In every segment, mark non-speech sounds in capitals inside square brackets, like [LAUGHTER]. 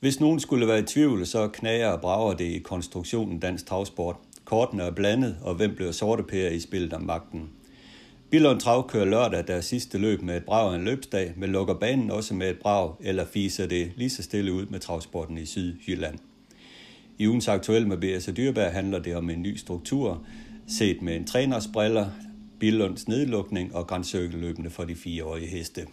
Hvis nogen skulle være i tvivl, så knager og brager det i konstruktionen dansk travsport. Kortene er blandet, og hvem bliver sorte pære i spillet om magten. Billund Trav kører lørdag deres sidste løb med et brag en løbsdag, men lukker banen også med et brag, eller fiser det lige så stille ud med travsporten i Sydjylland. I ugens aktuelle med B.S. Dyrberg handler det om en ny struktur, set med en træners briller, Billunds nedlukning og grænsøkkeløbende for de fireårige heste.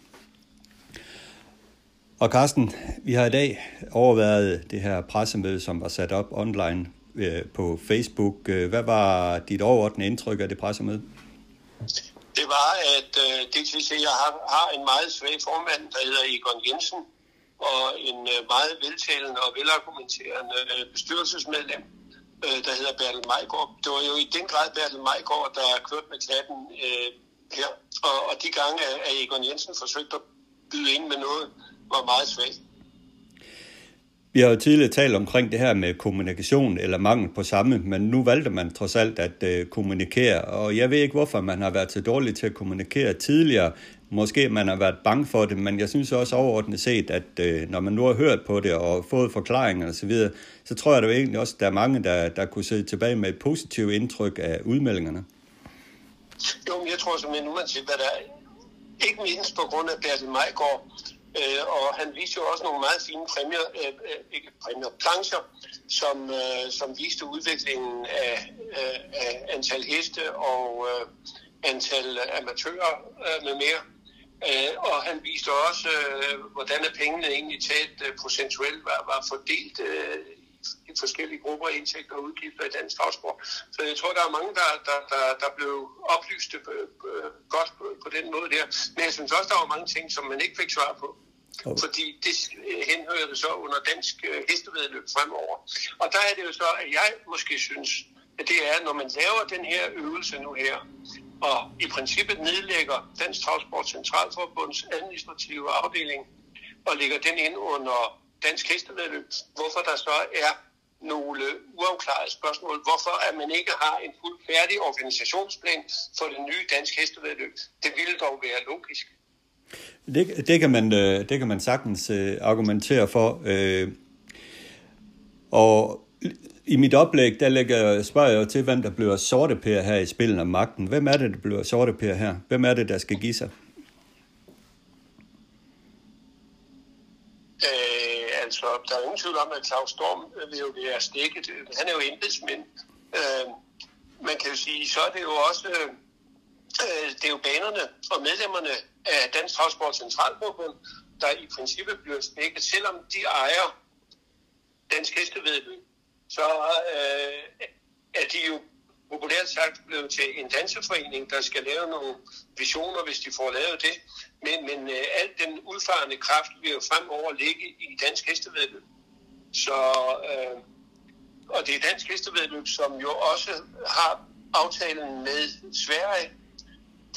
Og Carsten, vi har i dag overværet det her pressemøde, som var sat op online øh, på Facebook. Øh, hvad var dit overordnede indtryk af det pressemøde? Det var, at øh, uh, DTC har, har en meget svag formand, der hedder Egon Jensen, og en øh, meget veltalende og velargumenterende bestyrelsesmedlem, der hedder Bertel Majgaard. Det var jo i den grad Bertel Majgaard, der kørte med klatten øh, her, og, og de gange, at Egon Jensen forsøgte at byde ind med noget, var meget svagt. Vi har jo tidligere talt omkring det her med kommunikation eller mangel på samme, men nu valgte man trods alt at øh, kommunikere, og jeg ved ikke, hvorfor man har været så dårlig til at kommunikere tidligere. Måske man har været bange for det, men jeg synes også overordnet set, at øh, når man nu har hørt på det og fået forklaringer osv., så, så tror jeg da egentlig også, at der er mange, der, der kunne sidde tilbage med et positivt indtryk af udmeldingerne. Jo, men jeg tror simpelthen, uanset hvad der er, ikke mindst på grund af Bertel Majgaard, Øh, og han viste jo også nogle meget fine præmier, øh, øh ikke præmier, plancher, som, øh, som viste udviklingen af, øh, af antal heste og øh, antal amatører øh, med mere. Øh, og han viste også, øh, hvordan pengene egentlig talt øh, procentuelt var, var fordelt øh, i forskellige grupper, indtægter og udgifter i dansk travsport. Så jeg tror, der er mange, der, der, der, der blev oplyst øh, øh, godt på, på den måde der. Men jeg synes også, der var mange ting, som man ikke fik svar på. Okay. Fordi det henhører det så under dansk øh, hestevedløb fremover. Og der er det jo så, at jeg måske synes, at det er, når man laver den her øvelse nu her, og i princippet nedlægger Dansk Travsport Centralforbunds administrative afdeling, og lægger den ind under dansk hestevedløb, hvorfor der så er nogle uafklarede spørgsmål. Hvorfor at man ikke har en fuldt færdig organisationsplan for det nye dansk hestevedløb? Det ville dog være logisk. Det, det, kan man, øh, det kan man sagtens øh, argumentere for. Øh. Og i mit oplæg, der lægger, spørger jeg til, hvem der bliver sortepære her i spillet om magten. Hvem er det, der bliver sortepære her? Hvem er det, der skal give sig? Øh, altså, der er ingen tvivl om, at Claus Storm vil jo være stikket. Han er jo embedsmænd. Øh, man kan jo sige, så er det jo også... Øh, Øh, det er jo banerne og medlemmerne af Dansk Travsport Centralforbund, der i princippet bliver spækket, selvom de ejer dansk hestevedløb, så øh, er de jo populært sagt blevet til en danseforening, der skal lave nogle visioner, hvis de får lavet det. Men, men øh, al den udfarende kraft vil jo fremover ligge i dansk hestevedløb. Så, øh, og det er dansk hestevedløb, som jo også har aftalen med Sverige,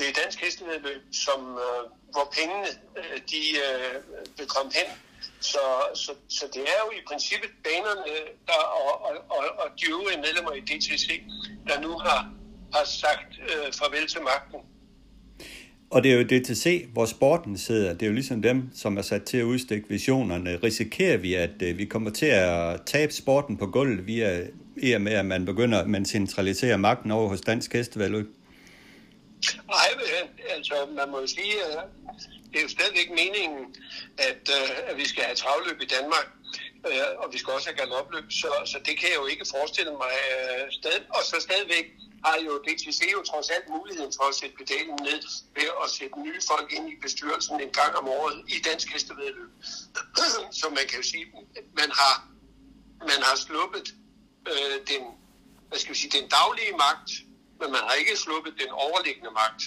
det er dansk hestevedløb, som, øh, hvor pengene øh, de øh, vil komme hen. Så, så, så det er jo i princippet banerne der, og, og, og, og de øvrige medlemmer i DTC, der nu har, har sagt øh, farvel til magten. Og det er jo DTC, hvor sporten sidder. Det er jo ligesom dem, som er sat til at udstikke visionerne. Risikerer vi, at øh, vi kommer til at tabe sporten på gulvet via i og med, at man begynder at man centralisere magten over hos Dansk Hestevedløb? Nej, altså man må sige, at det er jo stadigvæk meningen, at, øh, at vi skal have travløb i Danmark, øh, og vi skal også have galopløb, så, så det kan jeg jo ikke forestille mig. Stadig, og så stadigvæk har jo DTC jo trods alt muligheden for at sætte pedalen ned ved at sætte nye folk ind i bestyrelsen en gang om året i dansk hestevedløb. [CLEARS THROAT] så man kan jo sige, man har, man har sluppet øh, den, hvad skal vi sige, den daglige magt men man har ikke sluppet den overliggende magt.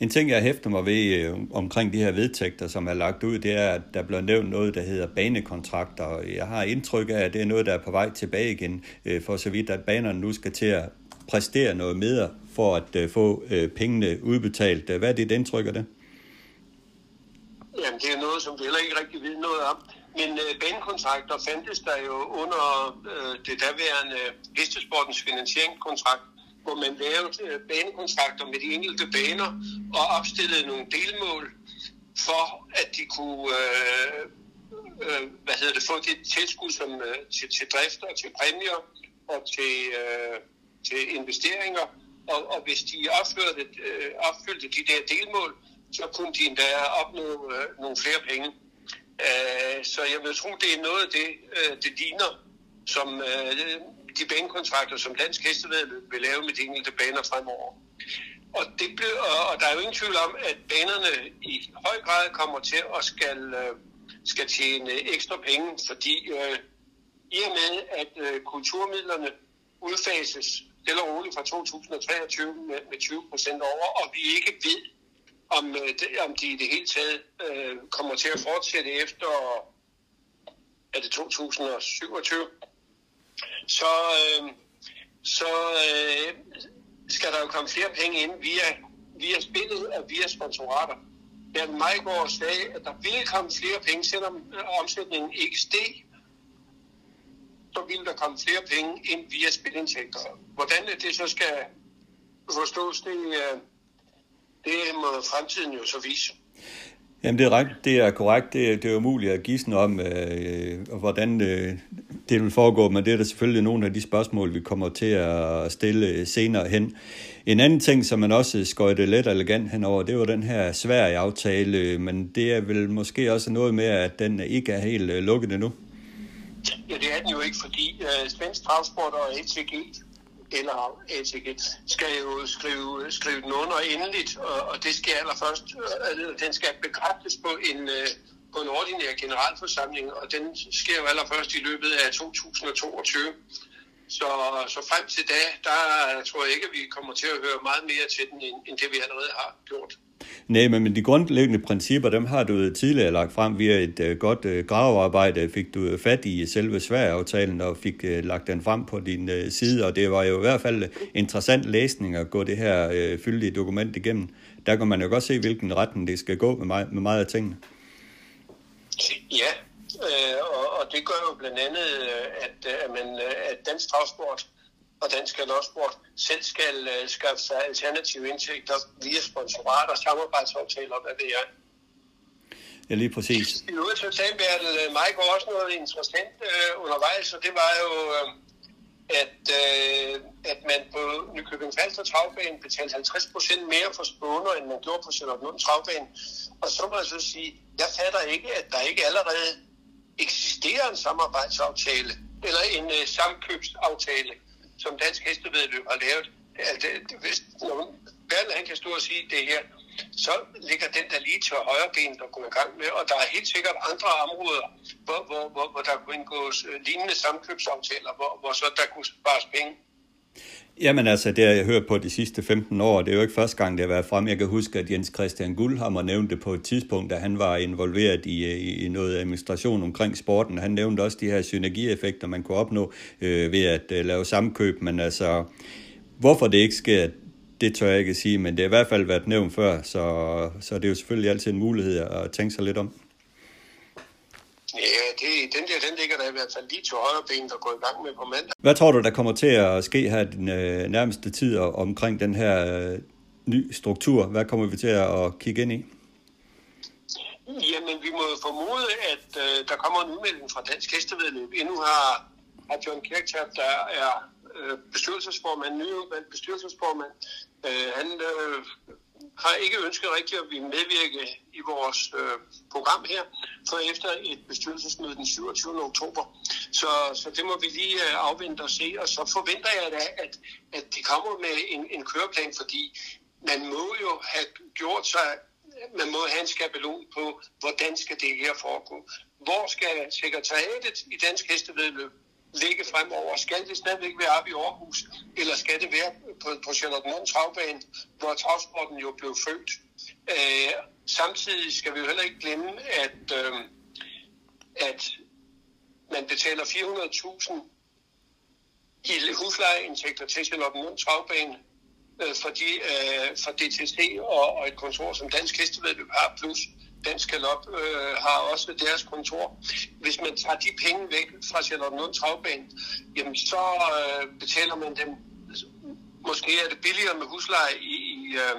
En ting, jeg hæfter mig ved øh, omkring de her vedtægter, som er lagt ud, det er, at der bliver nævnt noget, der hedder banekontrakter. Jeg har indtryk af, at det er noget, der er på vej tilbage igen, øh, for så vidt, at banerne nu skal til at præstere noget mere for at øh, få pengene udbetalt. Hvad er dit indtryk af det? Jamen, det er noget, som vi heller ikke rigtig ved noget om. Men øh, banekontrakter fandtes der jo under øh, det daværende hestesportens finansieringskontrakt, hvor man lavede øh, banekontrakter med de enkelte baner og opstillede nogle delmål for, at de kunne øh, øh, hvad hedder det, få det tilskud som, øh, til, til drift og til præmier og til, øh, til investeringer. Og, og hvis de opførte, øh, opfyldte de der delmål, så kunne de endda opnå øh, nogle flere penge. Øh, så jeg vil tro, det er noget af det, øh, det ligner, som øh, de banekontrakter, som Dansk Hestevedløb vil lave med de enkelte baner fremover. Og, det blev, og der er jo ingen tvivl om, at banerne i høj grad kommer til at skal, øh, skal tjene ekstra penge, fordi øh, i og med, at øh, kulturmidlerne udfases stille og roligt fra 2023 med, med 20 procent over, og vi ikke ved, om, øh, det, om de i det hele taget øh, kommer til at fortsætte efter er det 2027, så, øh, så øh, skal der jo komme flere penge ind via, via spillet og via sponsorater. Dan Majgaard sagde, at der ville komme flere penge, selvom øh, omsætningen ikke steg, så ville der komme flere penge ind via spilindtægter. Hvordan det så skal forstås, det, øh, det må fremtiden jo så vise. Jamen det er, ret, det er korrekt. Det, er, det er umuligt at gisne om, øh, hvordan øh, det vil foregå, men det er der selvfølgelig nogle af de spørgsmål, vi kommer til at stille senere hen. En anden ting, som man også skøjte let og elegant henover, det var den her Sverige-aftale, men det er vel måske også noget med, at den ikke er helt øh, lukket endnu. Ja, det er den jo ikke, fordi uh, Svensk Travsport og ATG eller etiket, skal jo skrive, skrive den under endeligt, og, og det skal allerførst, uh, den skal bekræftes på en, øh, på en ordinær generalforsamling, og den sker jo allerførst i løbet af 2022. Så, så frem til da, der tror jeg ikke, at vi kommer til at høre meget mere til den, end det vi allerede har gjort. Nej, men de grundlæggende principper, dem har du tidligere lagt frem via et øh, godt øh, gravearbejde. Fik du øh, fat i selve Sverige-aftalen og fik øh, lagt den frem på din øh, side, og det var jo i hvert fald øh, interessant læsning at gå det her øh, fyldige dokument igennem. Der kan man jo godt se, hvilken retning det skal gå med, mig, med meget af tingene. Ja, øh, og, og det gør jo blandt andet, øh, at, at, man, at dansk travsport og dansk galopsport selv skal uh, skaffe sig alternative indtægter via sponsorater, samarbejdsaftaler, hvad det er. Ja, lige præcis. I øvrigt så sagde Bertel går også noget interessant uh, undervejs, og det var jo, uh, at, uh, at man på Nykøbing Falster Travbane betalte 50 procent mere for spåner, end man gjorde på Charlotte Travbane. Og så må jeg så sige, jeg fatter ikke, at der ikke allerede eksisterer en samarbejdsaftale, eller en uh, samkøbsaftale som Dansk Hestevedløb har lavet. Altså, hvis Bertel han kan stå og sige det her, så ligger den der lige til højre ben, der går i gang med, og der er helt sikkert andre områder, hvor, hvor, hvor, hvor der kunne indgås øh, lignende samkøbsaftaler, hvor, hvor så der kunne spares penge. Jamen altså, det har jeg hørt på de sidste 15 år. Det er jo ikke første gang, det har været frem. Jeg kan huske, at Jens Christian Guldhammer nævnte det på et tidspunkt, da han var involveret i, øh, i noget administration omkring sporten. Han nævnte også de her synergieffekter, man kunne opnå øh, ved at øh, lave samkøb. Men altså, hvorfor det ikke sker, det tør jeg ikke sige, men det har i hvert fald været nævnt før, så, så det er jo selvfølgelig altid en mulighed at tænke sig lidt om. Ja, det, den der, den ligger der i hvert fald lige til højre ben, der går i gang med på mandag. Hvad tror du, der kommer til at ske her den øh, nærmeste tid omkring den her øh, ny struktur? Hvad kommer vi til at kigge ind i? Jamen, vi må formode, at øh, der kommer en udmelding fra Dansk Hestevedløb. Endnu har, har John Kirchhoff, der er øh, bestyrelsesformand, nyudvalgt bestyrelsesformand, øh, han øh, har ikke ønsket rigtigt at vi medvirke i vores øh, program her, for efter et bestyrelsesmøde den 27. oktober. Så, så det må vi lige øh, afvente og se, og så forventer jeg da, at, at de kommer med en, en køreplan, fordi man må jo have gjort sig, man må have en skabelon på, hvordan skal det her foregå. Hvor skal sekretariatet i Dansk Hestevedløb ligge fremover? Skal det stadigvæk være oppe i Aarhus, eller skal det være på, på Charlotte Travbane, hvor travsporten jo blev født? Øh, samtidig skal vi jo heller ikke glemme, at, øh, at man betaler 400.000 i huslejeindtægter til Charlottenlund Travbane, øh, fordi, øh, for DTC øh, og, og et kontor som Dansk Hestevedløb har, plus Dansk Galop øh, har også deres kontor. Hvis man tager de penge væk fra Charlottenlund Travbane, jamen så øh, betaler man dem, måske er det billigere med husleje i, i, øh,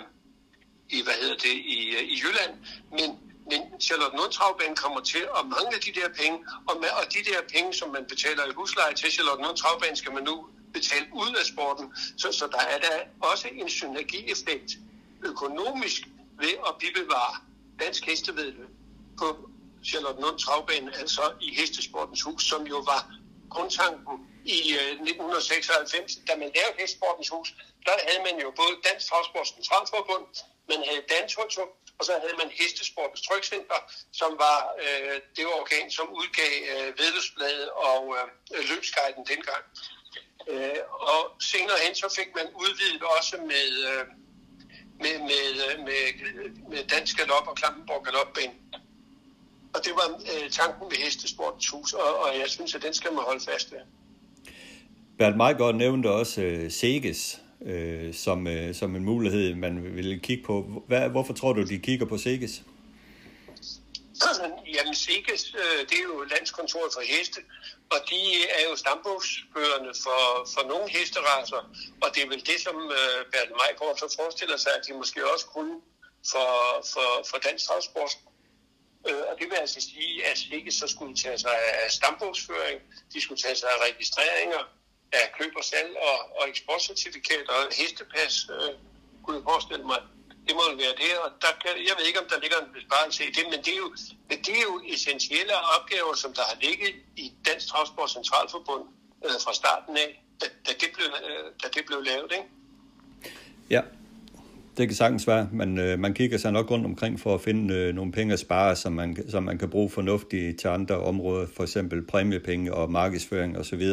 i hvad hedder det, i, øh, i Jylland, men men Charlotte Travbane kommer til at mangle de der penge, og, med, og de der penge, som man betaler i husleje til Charlotte Travbane, skal man nu betale ud af sporten. Så, så der er der også en synergieffekt økonomisk ved at bibevare dansk hestevedløb på Charlotte Nord Travbane, altså i Hestesportens Hus, som jo var grundtanken i øh, 1996, da man lavede Hestesportens Hus. Der havde man jo både Dansk Travsports Centralforbund, man havde Dantoto, og så havde man Hestesportens Trykcenter, som var øh, det organ, som udgav øh, vedløbsbladet og øh, løbsguiden dengang. Øh, og senere hen så fik man udvidet også med, øh, med, med, øh, med, med Dansk Galop og Klampenborg Galopbane. Og det var øh, tanken med Hestesportens Hus, og, og jeg synes, at den skal man holde fast ved. Bert Majgaard nævnte også øh, Seges øh, som, øh, som en mulighed, man vil kigge på. Hvad, hvorfor tror du, de kigger på Seges? [CLEARS THROAT] Jamen, Seges, øh, det er jo landskontoret for heste, og de er jo stambogsførende for, for nogle hesteraser, og det er vel det, som øh, Bertel Majgaard så forestiller sig, at de måske også kunne for, for, for dansk transport. Øh, og det vil altså sige, at ikke så skulle tage sig af stambogsføring, de skulle tage sig af registreringer, af køb og salg og, og eksportcertifikater og hestepas, øh, kunne jeg forestille mig. Det må være det, og der kan, jeg ved ikke, om der ligger en besparelse i det, men det er jo, det er jo essentielle opgaver, som der har ligget i Dansk Transport Centralforbund øh, fra starten af, da, da, det blev, øh, da det blev lavet. Ikke? Ja, det kan sagtens være, men øh, man kigger sig nok rundt omkring for at finde øh, nogle penge at spare, som man, som man kan bruge fornuftigt til andre områder, for eksempel præmiepenge og markedsføring osv.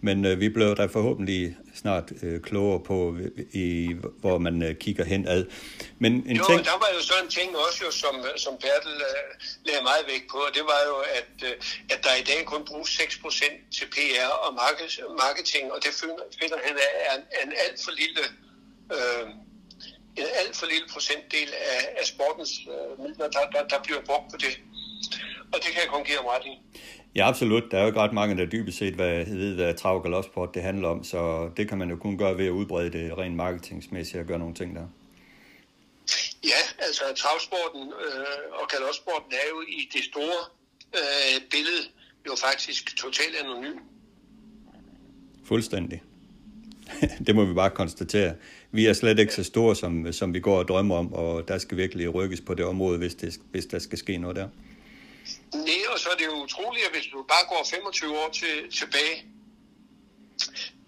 Men øh, vi bliver da forhåbentlig snart øh, klogere på, i, hvor man øh, kigger hen ad. Men en jo, ting... der var jo sådan en ting også, jo, som, som Bertel øh, lagde meget vægt på, og det var jo, at, øh, at der i dag kun bruges 6% til PR og marketing, og det finder han er en, en alt for lille... Øh, en alt for lille procentdel af, af sportens øh, midler, der, der, der bliver brugt på det. Og det kan jeg kun give ham ret i. Ja, absolut. Der er jo ikke ret mange, der dybest set hvad, ved, hvad trav og galopsport det handler om, så det kan man jo kun gøre ved at udbrede det rent marketingsmæssigt og gøre nogle ting der. Ja, altså travsporten øh, og galopsporten er jo i det store øh, billede jo faktisk totalt anonym. Fuldstændig. [LAUGHS] det må vi bare konstatere vi er slet ikke så store, som, som vi går og drømmer om, og der skal virkelig rykkes på det område, hvis, det, hvis der skal ske noget der. Nej, og så er det jo utroligt, at hvis du bare går 25 år til, tilbage,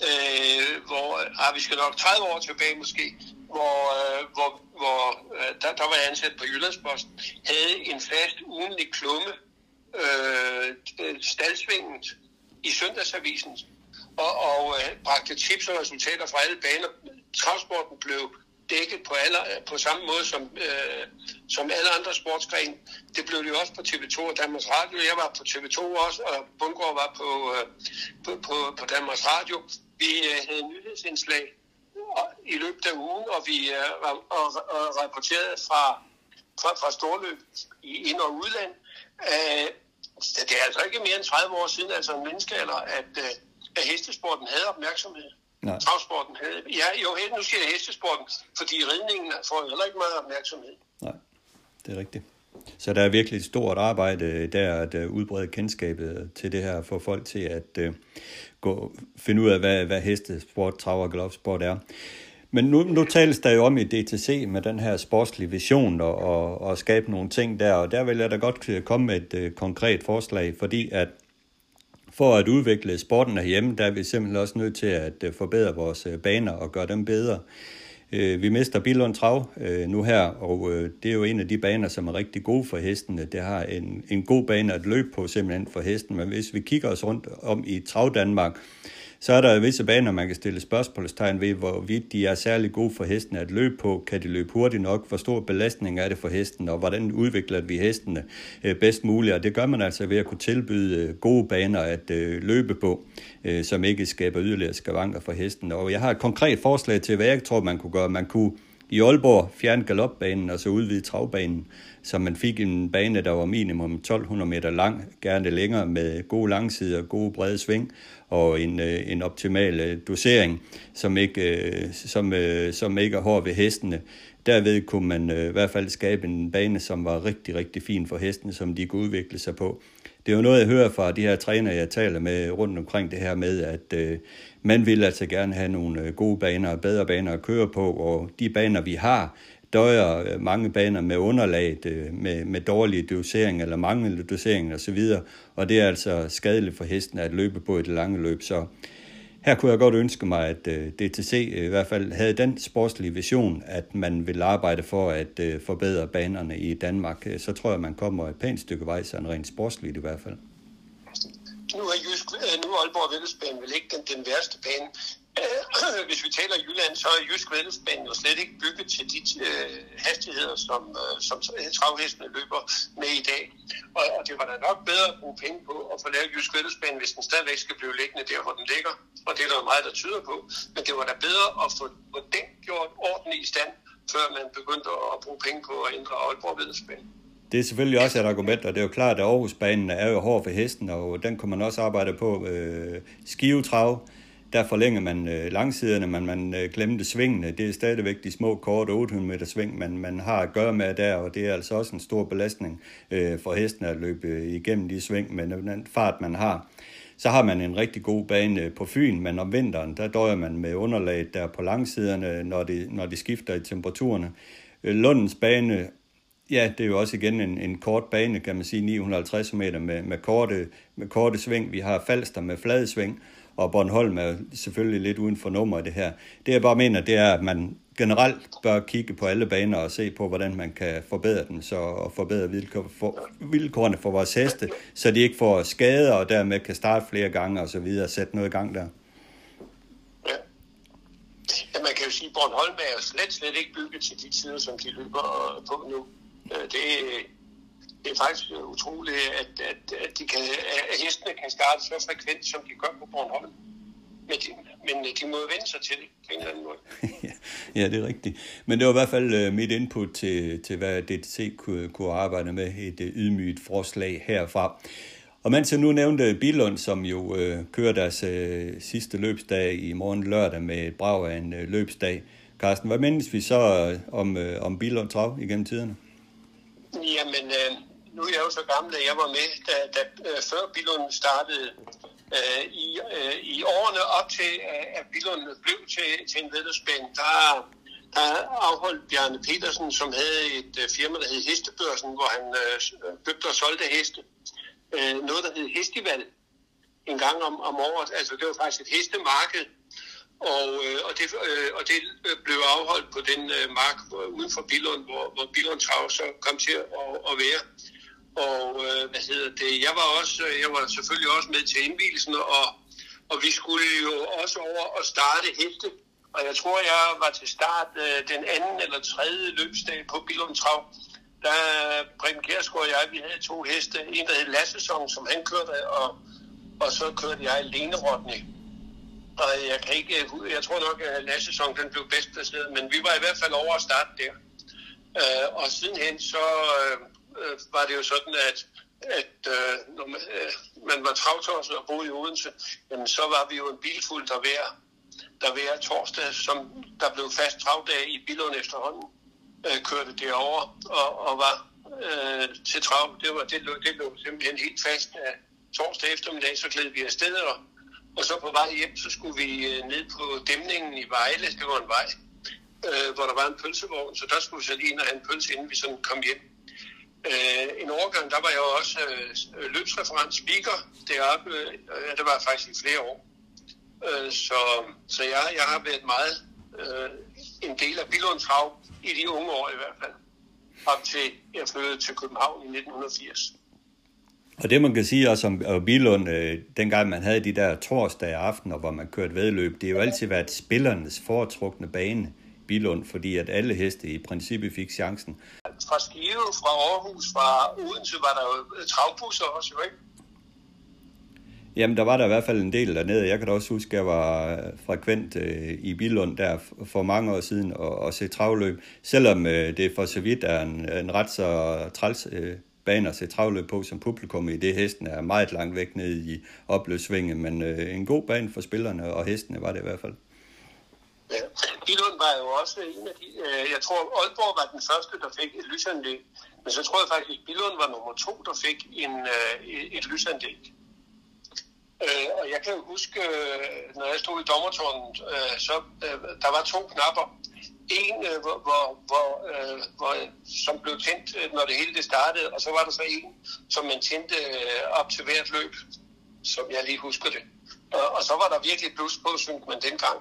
øh, hvor ah, vi skal nok 30 år tilbage måske, hvor, øh, hvor, hvor øh, der, der var jeg ansat på Jyllandsposten, havde en fast ugenlig klumme, øh, staldsvinget i søndagsavisen, og, og øh, bragte tips og resultater fra alle baner travsporten blev dækket på, alle, på samme måde som, øh, som alle andre sportsgrene. Det blev det jo også på TV2 og Danmarks Radio. Jeg var på TV2 også, og Bundgaard var på, øh, på, på, på Danmarks Radio. Vi øh, havde nyhedsindslag i løbet af ugen, og vi øh, og, og, og rapporterede fra, fra, fra storløb i ind- og udland. Øh, det er altså ikke mere end 30 år siden, altså en menneskealder, at, øh, at hestesporten havde opmærksomhed. Nej. Travsporten havde... Ja, jo, nu siger jeg hestesporten, fordi ridningen får heller ikke meget opmærksomhed. Nej, det er rigtigt. Så der er virkelig et stort arbejde der at uh, udbrede kendskabet til det her, for folk til at uh, gå, finde ud af, hvad, hvad hestesport, trav og galopsport er. Men nu, nu tales der jo om i DTC med den her sportslige vision og, og, og skabe nogle ting der, og der vil jeg da godt komme med et uh, konkret forslag, fordi at for at udvikle sporten herhjemme, der er vi simpelthen også nødt til at øh, forbedre vores øh, baner og gøre dem bedre. Øh, vi mister Billund Trav nu her, og det er jo en af de baner, som er rigtig gode for hestene. Det har en, en god bane at løbe på simpelthen for hesten, men hvis vi kigger os rundt om i Trav Danmark, så er der visse baner, man kan stille spørgsmålstegn ved, hvorvidt de er særlig gode for hesten at løbe på. Kan de løbe hurtigt nok? Hvor stor belastning er det for hesten? Og hvordan udvikler vi hestene øh, bedst muligt? Og det gør man altså ved at kunne tilbyde øh, gode baner at øh, løbe på, som ikke skaber yderligere skavanker for hesten. Og jeg har et konkret forslag til, hvad jeg tror, man kunne gøre. Man kunne i Aalborg fjerne galopbanen og så udvide travbanen, så man fik en bane, der var minimum 1200 meter lang, gerne længere med gode langsider, gode brede sving og en, øh, en optimal øh, dosering, som ikke, øh, som, som ikke er hård ved hestene. Derved kunne man i hvert fald skabe en bane, som var rigtig, rigtig fin for hestene, som de kunne udvikle sig på. Det er jo noget, jeg hører fra de her trænere, jeg taler med rundt omkring det her med, at øh, man vil altså gerne have nogle gode baner og bedre baner at køre på, og de baner, vi har, døjer øh, mange baner med underlaget, øh, med, med dårlige dosering eller manglende dosering osv., og det er altså skadeligt for hesten at løbe på et lange løb. Så her kunne jeg godt ønske mig, at øh, DTC i hvert fald havde den sportslige vision, at man vil arbejde for at forbedre banerne i Danmark. Så tror jeg, man kommer et pænt stykke vej, sådan rent sportsligt i hvert fald. Nu er, Jysk, nu er Aalborg Vældesbanen vel ikke den, den værste bane, Øh, [CLEARS THROAT] hvis vi taler Jylland, så er Jysk Vældesbanen jo slet ikke bygget til de øh, hastigheder, som, øh, som øh, travhestene løber med i dag. Og, og det var da nok bedre at bruge penge på at få lavet Jysk Vældesbanen, hvis den stadigvæk skal blive liggende der, hvor den ligger. Og det er der meget, der tyder på. Men det var da bedre at få, få den gjort ordentligt i stand, før man begyndte at bruge penge på at ændre Aalborg Vældesbanen. Det er selvfølgelig også et argument, og det er jo klart, at Aarhusbanen er jo hård for hesten, og den kunne man også arbejde på. Øh, skivetrav, der forlænger man øh, langsiderne, men man øh, glemte svingene. Det er stadigvæk de små, korte 800 meter sving, man, man har at gøre med der, og det er altså også en stor belastning øh, for hesten at løbe øh, igennem de sving med den fart, man har. Så har man en rigtig god bane øh, på Fyn, men om vinteren, der døjer man med underlaget der på langsiderne, når de, når de skifter i temperaturerne. Øh, Lundens bane Ja, det er jo også igen en, en kort bane, kan man sige, 950 meter med, med, korte, med korte sving. Vi har Falster med flade sving, og Bornholm er selvfølgelig lidt uden for nummer i det her. Det jeg bare mener, det er, at man generelt bør kigge på alle baner og se på, hvordan man kan forbedre dem, så, og forbedre vilkår for, vilkårene for vores heste, så de ikke får skader, og dermed kan starte flere gange og så videre, og sætte noget i gang der. Ja. ja man kan jo sige, at Bornholm er slet, slet ikke bygget til de tider, som de løber øh, på nu. Øh, det, det er faktisk utroligt, at, at, at, de kan, at hestene kan starte så frekvent, som de gør på Bornholm. Men de, men de må vende sig til det på en eller anden måde. [LAUGHS] ja, det er rigtigt. Men det var i hvert fald uh, mit input til, til hvad DTC kunne, kunne arbejde med, et uh, ydmygt forslag herfra. Og mens jeg nu nævnte Bilund, som jo uh, kører deres uh, sidste løbsdag i morgen lørdag med et brag af en uh, løbsdag. Carsten, hvad mindes vi så uh, om, uh, om Bilund Trav igennem tiderne? Jamen, uh, nu er jeg jo så gammel, at jeg var med, da, da øh, før Billund startede øh, i, øh, i årene op til, at Billund blev til, til en vedløbsbane, der, der afholdt Bjarne Petersen, som havde et firma, der hed Hestebørsen, hvor han købte og solgte heste. Uh, noget, der hed Hestival en gang om, om året. Altså, det var faktisk et hestemarked, og, øh, og, det, øh, og det blev afholdt på den øh, mark uden for Billund, hvor, hvor Billund Trav så kom til at, at være. Og øh, hvad hedder det? Jeg var også, øh, jeg var selvfølgelig også med til indvielsen, og, og vi skulle jo også over og starte heste. Og jeg tror, jeg var til start øh, den anden eller tredje løbsdag på Billund Trav. Der Brim Kjærsgaard og jeg, vi havde to heste. En, der hed Lassesong, som han kørte, og, og så kørte jeg Lene Rodney. Og jeg kan ikke, øh, jeg tror nok, at Lassesong den blev bedst placeret, men vi var i hvert fald over at starte der. Øh, og sidenhen så øh, øh, var det jo sådan, at, at øh, når man, øh, man var travtosset og boede i Odense, jamen, så var vi jo en bilfuld, der hver, der hver torsdag, som der blev fast travdag i Billund efterhånden, øh, kørte derover og, og var øh, til trav. Det, var, det, lå, det lå simpelthen helt fast af torsdag eftermiddag, så klædte vi afsted, og, og så på vej hjem, så skulle vi øh, ned på dæmningen i Vejle, det var en vej, øh, hvor der var en pølsevogn, så der skulle vi så lige ind og have en pølse, inden vi sådan kom hjem. Øh, en overgang, der var jeg også øh, løbsreferent speaker deroppe. Øh, det var faktisk i flere år. Øh, så så jeg, jeg har været meget øh, en del af Billunds Hav i de unge år i hvert fald. Op til jeg flyttede til København i 1980. Og det man kan sige også om Bilund, øh, dengang man havde de der torsdage aftener, hvor man kørte vedløb, det har jo altid været spillernes foretrukne bane, Bilund, fordi at alle heste i princippet fik chancen. Fra Skive, fra Aarhus, fra Odense var der jo øh, travbusser også, jo ikke? Jamen, der var der i hvert fald en del dernede. Jeg kan da også huske, at jeg var øh, frekvent øh, i Bilund der for mange år siden og, og se travløb. Selvom øh, det for så vidt er en, en ret så træls øh, bane at se travløb på som publikum i det. Hesten er meget langt væk nede i opløbssvinget, men øh, en god bane for spillerne og hestene var det i hvert fald. Øh, ja. Bilund var jo også en af de, øh, jeg tror Aalborg var den første, der fik et lysanlæg, men så tror jeg faktisk, at Bilund var nummer to, der fik en, øh, et lysanlæg. Øh, og jeg kan jo huske, øh, når jeg stod i dommertårnet, øh, så øh, der var to knapper. En, øh, hvor, hvor, hvor, øh, hvor, som blev tændt, øh, når det hele det startede, og så var der så en, som man tændte øh, op til hvert løb, som jeg lige husker det. Og, og så var der virkelig plus på, synes man dengang.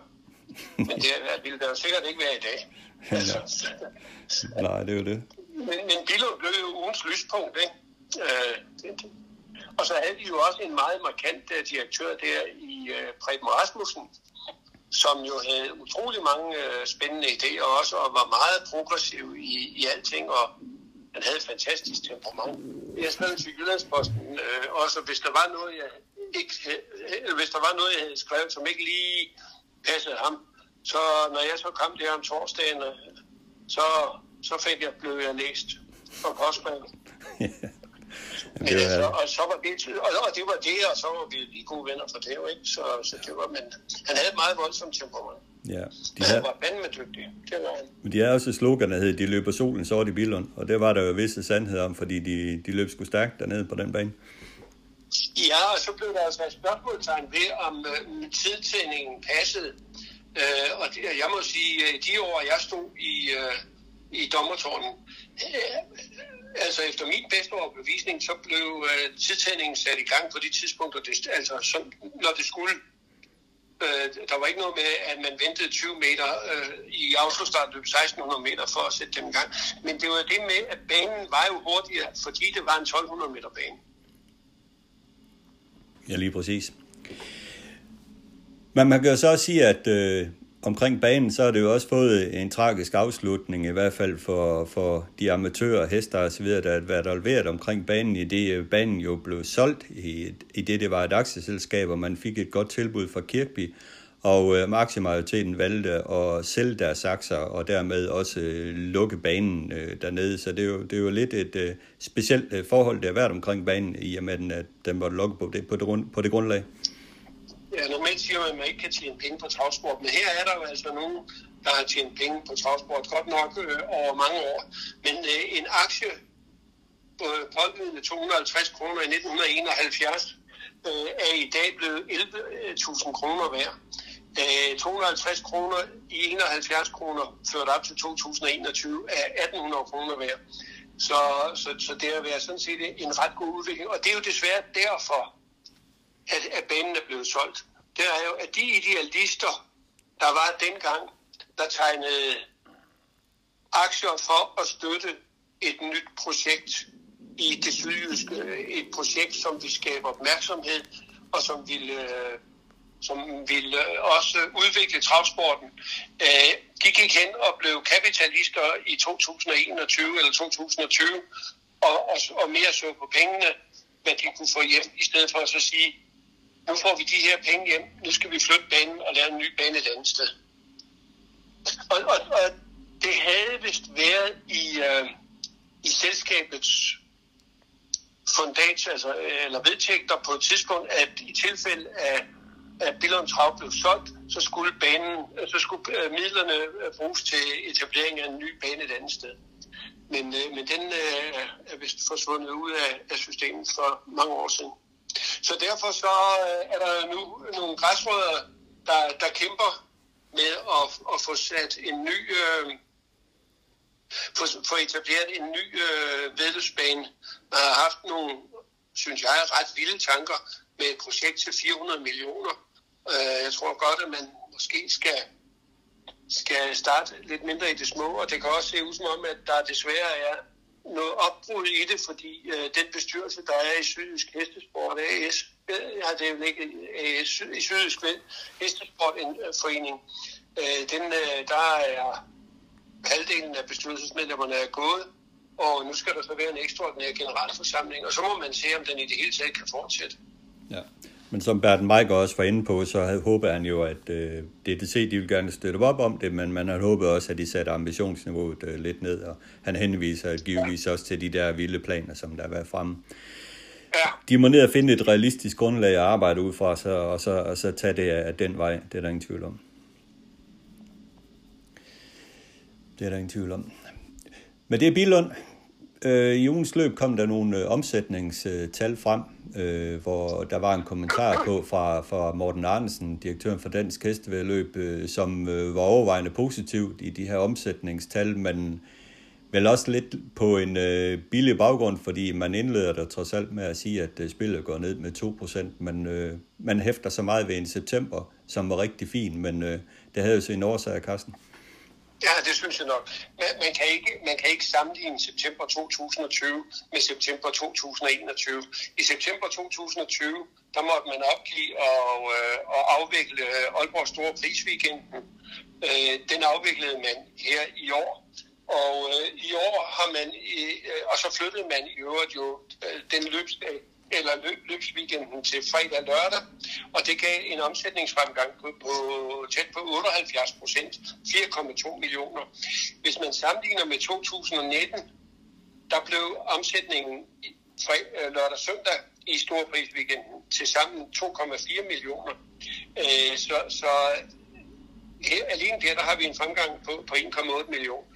Men det ville der jo sikkert ikke være i dag. Altså. Nej, det er jo det. Men, men Billund blev jo ugens lyspunkt, ikke? Øh, det, og så havde vi jo også en meget markant uh, direktør der i uh, Preben Rasmussen, som jo havde utrolig mange uh, spændende idéer også, og var meget progressiv i, i alting, og han havde et fantastisk temperament. Jeg skrev til Jyllandsposten uh, også, hvis der var noget, jeg ikke hvis der var noget, jeg havde skrevet, som ikke lige passede ham, så når jeg så kom der om torsdagen, så, så fik jeg, blev jeg læst på postmanden. Men [LAUGHS] det var... altså, og så var det, og, og det var det, og så var vi lige gode venner for det, ikke? Så, så det var, men han havde et meget voldsomt temperament. Ja, de havde... Han var fandme dygtig, det var han. Men de har også et slogan, der hedder, de løber solen sort i Billund, og det var der jo visse sandhed om, fordi de, de løb sgu stærkt dernede på den bane. Ja, og så blev der altså et spørgsmålstegn ved, om øh, tidtændingen passede. Øh, og det, jeg må sige, øh, de år, jeg stod i, øh, i dommertårnen, øh, altså efter min bedste overbevisning, så blev øh, tidtændingen sat i gang på de tidspunkter, det, altså som, når det skulle. Øh, der var ikke noget med, at man ventede 20 meter øh, i autostart løb 1600 meter for at sætte dem i gang. Men det var det med, at banen var jo hurtigere, fordi det var en 1200 meter bane. Ja, lige præcis. Men man kan jo så også sige, at øh, omkring banen, så har det jo også fået en tragisk afslutning, i hvert fald for, for de amatører, hester og så videre, der har været alveret omkring banen, i det øh, banen jo blev solgt, i, i det det var et aktieselskab, og man fik et godt tilbud fra Kirkby, og øh, aktiemajoriteten valgte at sælge deres aktier, og dermed også øh, lukke banen øh, dernede. Så det er, jo, det er jo lidt et øh, specielt øh, forhold, der har været omkring banen, i og med, at den var lukket på det, på det, på det grundlag. Ja, normalt siger man, at man ikke kan tjene penge på travsport, men her er der jo altså nogen, der har tjent penge på travsport, godt nok øh, over mange år. Men øh, en aktie øh, pålydende 250 kroner i 1971 øh, er i dag blevet 11.000 kroner værd. Øh, 250 kroner i 71 kroner ført op til 2021 er 1800 kroner værd. Så, så, så det har været sådan set en ret god udvikling. Og det er jo desværre derfor, at, at banen er blevet solgt, det er jo, at de idealister, der var dengang, der tegnede aktier for at støtte et nyt projekt i det sydjyske, et projekt, som vi skaber opmærksomhed, og som vil, øh, som ville øh, også udvikle travsporten. De gik hen og blev kapitalister i 2021 eller 2020, og, og, og mere så på pengene, hvad de kunne få hjem, i stedet for at så sige, nu får vi de her penge hjem, nu skal vi flytte banen og lave en ny bane et andet sted. Og, og, og det havde vist været i, øh, i selskabets fundat, altså, øh, eller vedtægter på et tidspunkt, at i tilfælde af, at Billunds Trav blev solgt, så skulle, banen, øh, så skulle øh, midlerne øh, bruges til etablering af en ny bane et andet sted. Men, men den er vist forsvundet ud af, af systemet for mange år siden. Så derfor så er der nu nogle græsrødder, der, der kæmper med at, at få sat en ny, øh, få, få etableret en ny øh, vedløbsbane. Man har haft nogle, synes jeg, ret vilde tanker med et projekt til 400 millioner. Øh, jeg tror godt, at man måske skal, skal starte lidt mindre i det små, og det kan også se ud som om, at der desværre er noget opbrud i det, fordi øh, den bestyrelse, der er i Sydisk Hestesport AS, øh, ja, det er jo ikke AS, i Sydisk Hestesport en forening, øh, den, øh, der er halvdelen af bestyrelsesmedlemmerne er gået, og nu skal der så være en ekstraordinær generalforsamling, og så må man se, om den i det hele taget kan fortsætte. Ja. Men som Berten Meiger også var inde på, så havde, håber han jo, at øh, DTC de vil gerne støtte op om det, men man havde håbet også, at de satte ambitionsniveauet øh, lidt ned, og han henviser givetvis også til de der vilde planer, som der har været fremme. Ja. De må ned og finde et realistisk grundlag at arbejde ud fra, så, og, så, og så tage det af den vej. Det er der ingen tvivl om. Det er der ingen tvivl om. Men det er Bilund. Øh, I ugens løb kom der nogle øh, omsætningstal frem, øh, hvor der var en kommentar på fra, fra Morten Arnesen, direktøren for Dansk Hestevedløb, øh, som øh, var overvejende positivt i de her omsætningstal, men vel også lidt på en øh, billig baggrund, fordi man indleder der trods alt med at sige, at øh, spillet går ned med 2%, men øh, man hæfter så meget ved en september, som var rigtig fin, men øh, det havde jo sin årsag, Carsten. Ja, det synes jeg nok. Man, man, kan ikke, man kan ikke sammenligne september 2020 med september 2021. I september 2020, der måtte man opgive og, øh, og afvikle Aalborg Store Prisweekenden. Øh, den afviklede man her i år. Og øh, i år har man, øh, øh og så flyttede man i øvrigt jo øh, den løbsdag eller løbsweekenden til fredag og lørdag, og det gav en omsætningsfremgang på, på tæt på 78 procent, 4,2 millioner. Hvis man sammenligner med 2019, der blev omsætningen fredag, øh, lørdag og søndag i Storprisweekenden til sammen 2,4 millioner. Øh, så, så her, alene der, der har vi en fremgang på, på 1,8 millioner.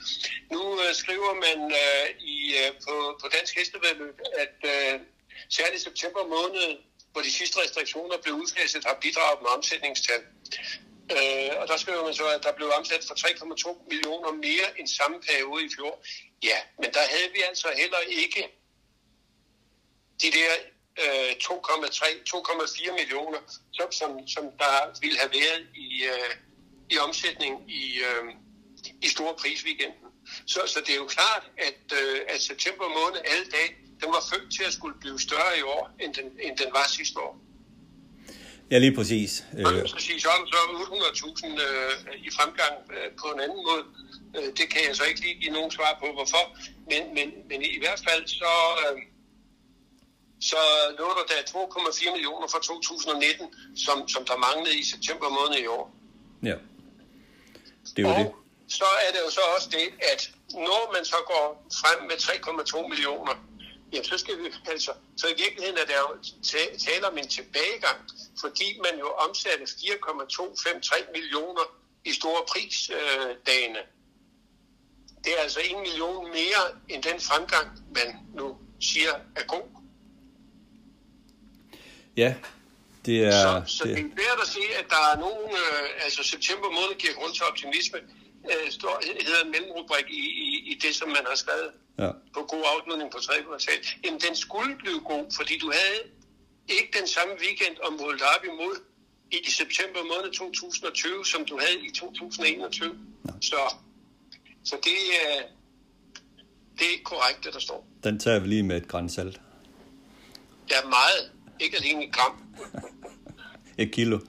Nu øh, skriver man øh, i, øh, på, på Dansk Hestevedløb, at øh, Særligt september måned, hvor de sidste restriktioner blev udfaset, har bidraget med omsætningstal. Øh, og der skriver man så, at der blev omsat for 3,2 millioner mere end samme periode i fjor. Ja, men der havde vi altså heller ikke de der øh, 2,3-2,4 millioner, som, som, som der ville have været i, øh, i omsætning i, øh, i store prisweekenden. Så, så det er jo klart, at, øh, at september måned alle dage den var født til at skulle blive større i år, end den, end den var sidste år. Ja, lige præcis. Øh. Præcis, så så 800.000 øh, i fremgang øh, på en anden måde. Øh, det kan jeg så ikke lige give nogen svar på, hvorfor. Men, men, men i hvert fald så, øh, så lå der der 2,4 millioner for 2019, som, som der manglede i september måned i år. Ja, det er jo og det. så er det jo så også det, at når man så går frem med 3,2 millioner, ja, så skal vi altså, så i virkeligheden er der jo tale om en tilbagegang, fordi man jo omsatte 4,253 millioner i store prisdagene. Det er altså en million mere end den fremgang, man nu siger er god. Ja, det er... Så, så det, det er værd at se, at der er nogen, øh, altså september måned giver grund til optimisme, øh, står, hedder en mellemrubrik i, i, i det, som man har skrevet ja. på god afslutning på tredje kvartal, jamen den skulle blive god, fordi du havde ikke den samme weekend om World Derby mod i september måned 2020, som du havde i 2021. Ja. Så, så det, er, det er ikke korrekt, det der står. Den tager vi lige med et grænsalt. Ja, meget. Ikke alene et gram. [LAUGHS] et kilo.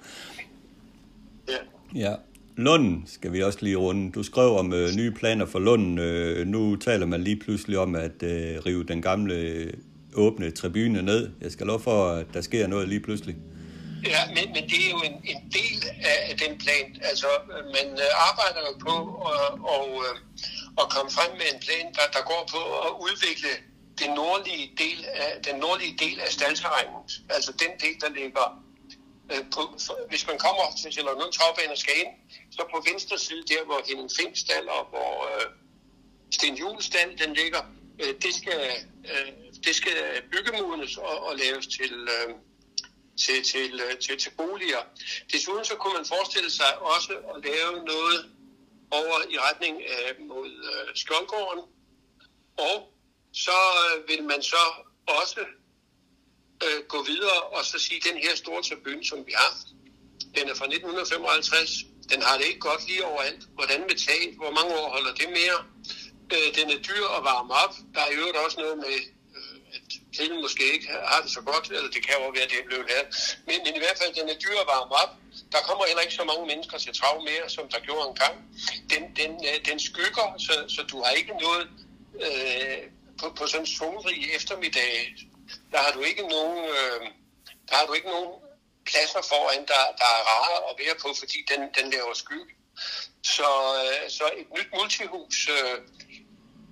Ja. Ja. Lunden skal vi også lige runde. Du skrev om øh, nye planer for Lunden. Øh, nu taler man lige pludselig om at øh, rive den gamle øh, åbne tribune ned. Jeg skal lov for, at der sker noget lige pludselig. Ja, men, men det er jo en, en del af den plan. Altså, man øh, arbejder jo på at, og, øh, at komme frem med en plan, der, der går på at udvikle den nordlige del af, den nordlige del af staldterrænet. Altså den del, der ligger øh, på, for, hvis man kommer til Charlotte Travbane og skal ind, så på venstre side, der hvor Henning Finkstall og hvor øh, Sten Julestal den ligger, øh, det, skal, øh, det skal byggemodnes og, og laves til, øh, til, til, øh, til, til boliger. Desuden så kunne man forestille sig også at lave noget over i retning af mod øh, Skjoldgården. Og så øh, vil man så også øh, gå videre og så sige, den her store tribune, som vi har, den er fra 1955, den har det ikke godt lige overalt. Hvordan med taget? Hvor mange år holder det mere? Øh, den er dyr at varme op. Der er i øvrigt også noget med, øh, at kvinden måske ikke har det så godt, eller det kan jo være, at det er blevet her. Men, men i hvert fald, den er dyr at varme op. Der kommer heller ikke så mange mennesker til trav mere, som der gjorde engang. Den, den, øh, den skygger, så, så du har ikke noget øh, på, på sådan en solrig eftermiddag. Der har du ikke nogen, øh, der har du ikke nogen pladser foran, der, der er rare at være på, fordi den, den laver skygge. Så, øh, så et nyt multihus, øh,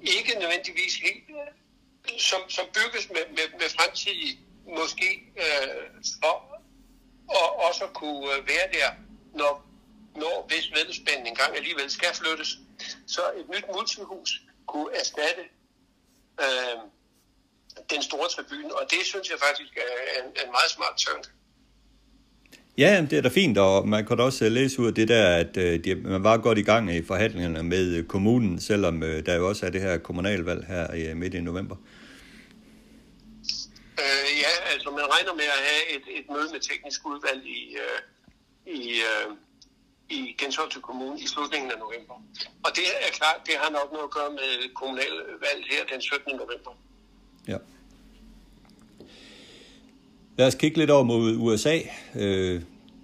ikke nødvendigvis helt, øh, som, som bygges med, med, med fremtidige, måske øh, for og også at kunne øh, være der, når, når hvis vedspænden engang alligevel skal flyttes. Så et nyt multihus kunne erstatte øh, den store tribune, og det synes jeg faktisk er en, en meget smart turn. Ja, det er da fint, og man kan da også læse ud af det der, at øh, de, man var godt i gang i forhandlingerne med kommunen, selvom øh, der jo også er det her kommunalvalg her i midt i november. Øh, ja, altså man regner med at have et, et møde med teknisk udvalg i, øh, i, øh, i Gentofte Kommune i slutningen af november. Og det er klart, det har nok noget at gøre med kommunalvalg her den 17. november. Ja. Lad os kigge lidt over mod USA. Øh,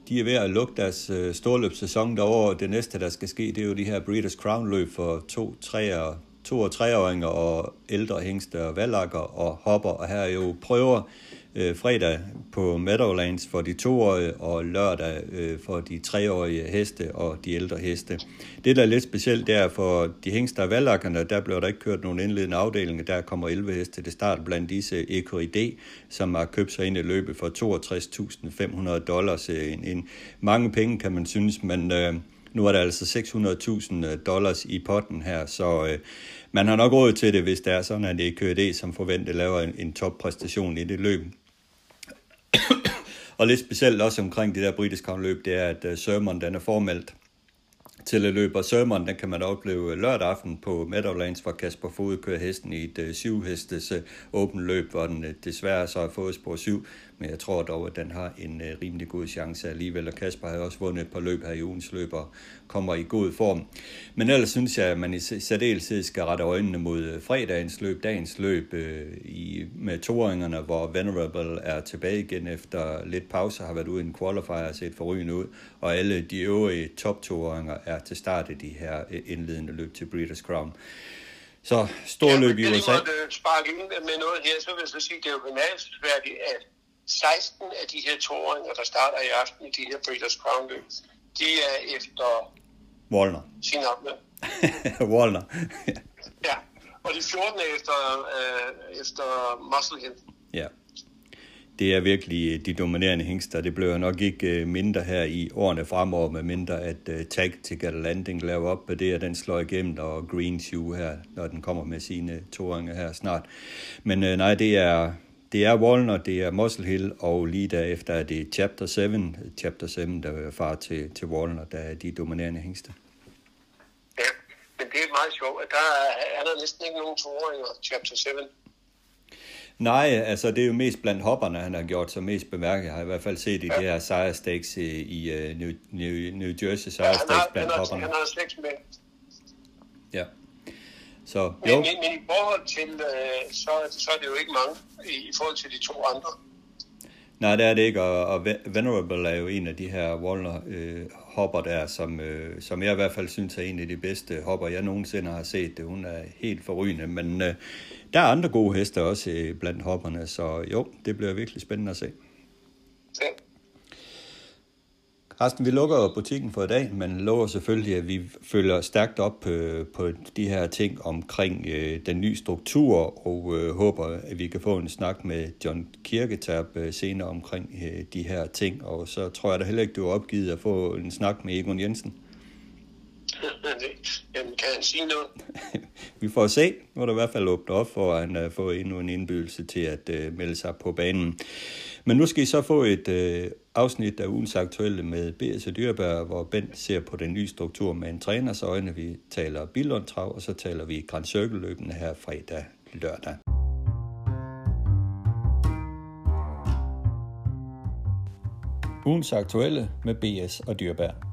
de er ved at lukke deres øh, storløbssæson derovre. Det næste, der skal ske, det er jo de her Breeders' Crown løb for to, tre og, to og treåringer og ældre hængste og valakker og hopper. Og her er jo prøver øh, fredag på Meadowlands for de toårige og lørdag øh, for de treårige heste og de ældre heste. Det, der er lidt specielt, det er for de hængste og der blev der ikke kørt nogen indledende afdeling. Der kommer 11 heste til start blandt disse EKID, som har købt sig ind i løbet for 62.500 dollars. En, en, mange penge, kan man synes, men... Øh, nu er der altså 600.000 øh, dollars i potten her, så øh, man har nok råd til det, hvis det er sådan, at det er KD, som forventer laver en, en toppræstation i det løb og lidt specielt også omkring det der britiske løb, det er, at øh, Sermon den er formeldt til at løbe, og Sermon den kan man opleve øh, lørdag aften på Meadowlands, hvor Kasper Fod kører hesten i et øh, syvhestes åbent løb, hvor den desværre så har fået spor 7, men jeg tror dog, at den har en uh, rimelig god chance alligevel, og Kasper har også vundet et par løb her i ugens løb og kommer i god form. Men ellers synes jeg, at man i særdeleshed skal rette øjnene mod fredagens løb, dagens løb uh, i, med toåringerne, hvor Venerable er tilbage igen efter lidt pause, har været ude i en qualifier og set forrygende ud, og alle de øvrige top er til start i de her indledende løb til Breeders' Crown. Så stor ja, løb i USA. Ja, men sparke ind med noget her, så vil jeg så sige, det er jo bemærkelsesværdigt, at 16 af de her toåringer, der starter i aften i de her Breeders' Crown løb, de er efter Wallner. Sin [LAUGHS] Wallner. [LAUGHS] ja, og de 14 er efter, øh, efter Muscle Hill. Ja. Det er virkelig de dominerende hængster. Det bliver nok ikke mindre her i årene fremover, med mindre at uh, Tactical Landing laver op på det, og den slår igennem, og Green Shoe her, når den kommer med sine toåringer her snart. Men uh, nej, det er, det er Wallner, det er Muscle Hill, og lige derefter er det Chapter 7, Chapter 7, der er far til, til Wallner, der er de dominerende hængste. Ja, men det er meget sjovt, at der er, er der næsten ikke nogen toåringer, Chapter 7. Nej, altså det er jo mest blandt hopperne, han har gjort sig mest bemærket. Jeg har i hvert fald set i ja. det her Sire Stakes i, i uh, New, New, New Jersey Sire ja, Stakes blandt han har, hopperne. Han har slægt med. Ja. Så, jo. Men, men, men i forhold til, øh, så, så er det jo ikke mange i, i forhold til de to andre. Nej, det er det ikke, og, og Venerable er jo en af de her Wallner øh, hopper der, som, øh, som jeg i hvert fald synes er en af de bedste hopper, jeg nogensinde har set. Det. Hun er helt forrygende, men øh, der er andre gode heste også øh, blandt hopperne, så jo, det bliver virkelig spændende at se. Ja. Carsten, vi lukker butikken for i dag, men lover selvfølgelig, at vi følger stærkt op øh, på de her ting omkring øh, den nye struktur, og øh, håber, at vi kan få en snak med John Kirketab øh, senere omkring øh, de her ting. Og så tror jeg da heller ikke, du har opgivet at få en snak med Egon Jensen. [LAUGHS] Jamen, kan han sige noget? [LAUGHS] vi får se. Nu er der i hvert fald åbnet op for, at han uh, får endnu en indbydelse til at uh, melde sig på banen. Men nu skal I så få et øh, afsnit af ugens aktuelle med B.S. Dyrbær, hvor Bent ser på den nye struktur med en træners øjne. Vi taler Billund Trav, og så taler vi Grand Circle-løbende her fredag lørdag. Ugens aktuelle med B.S. og Dyrbær.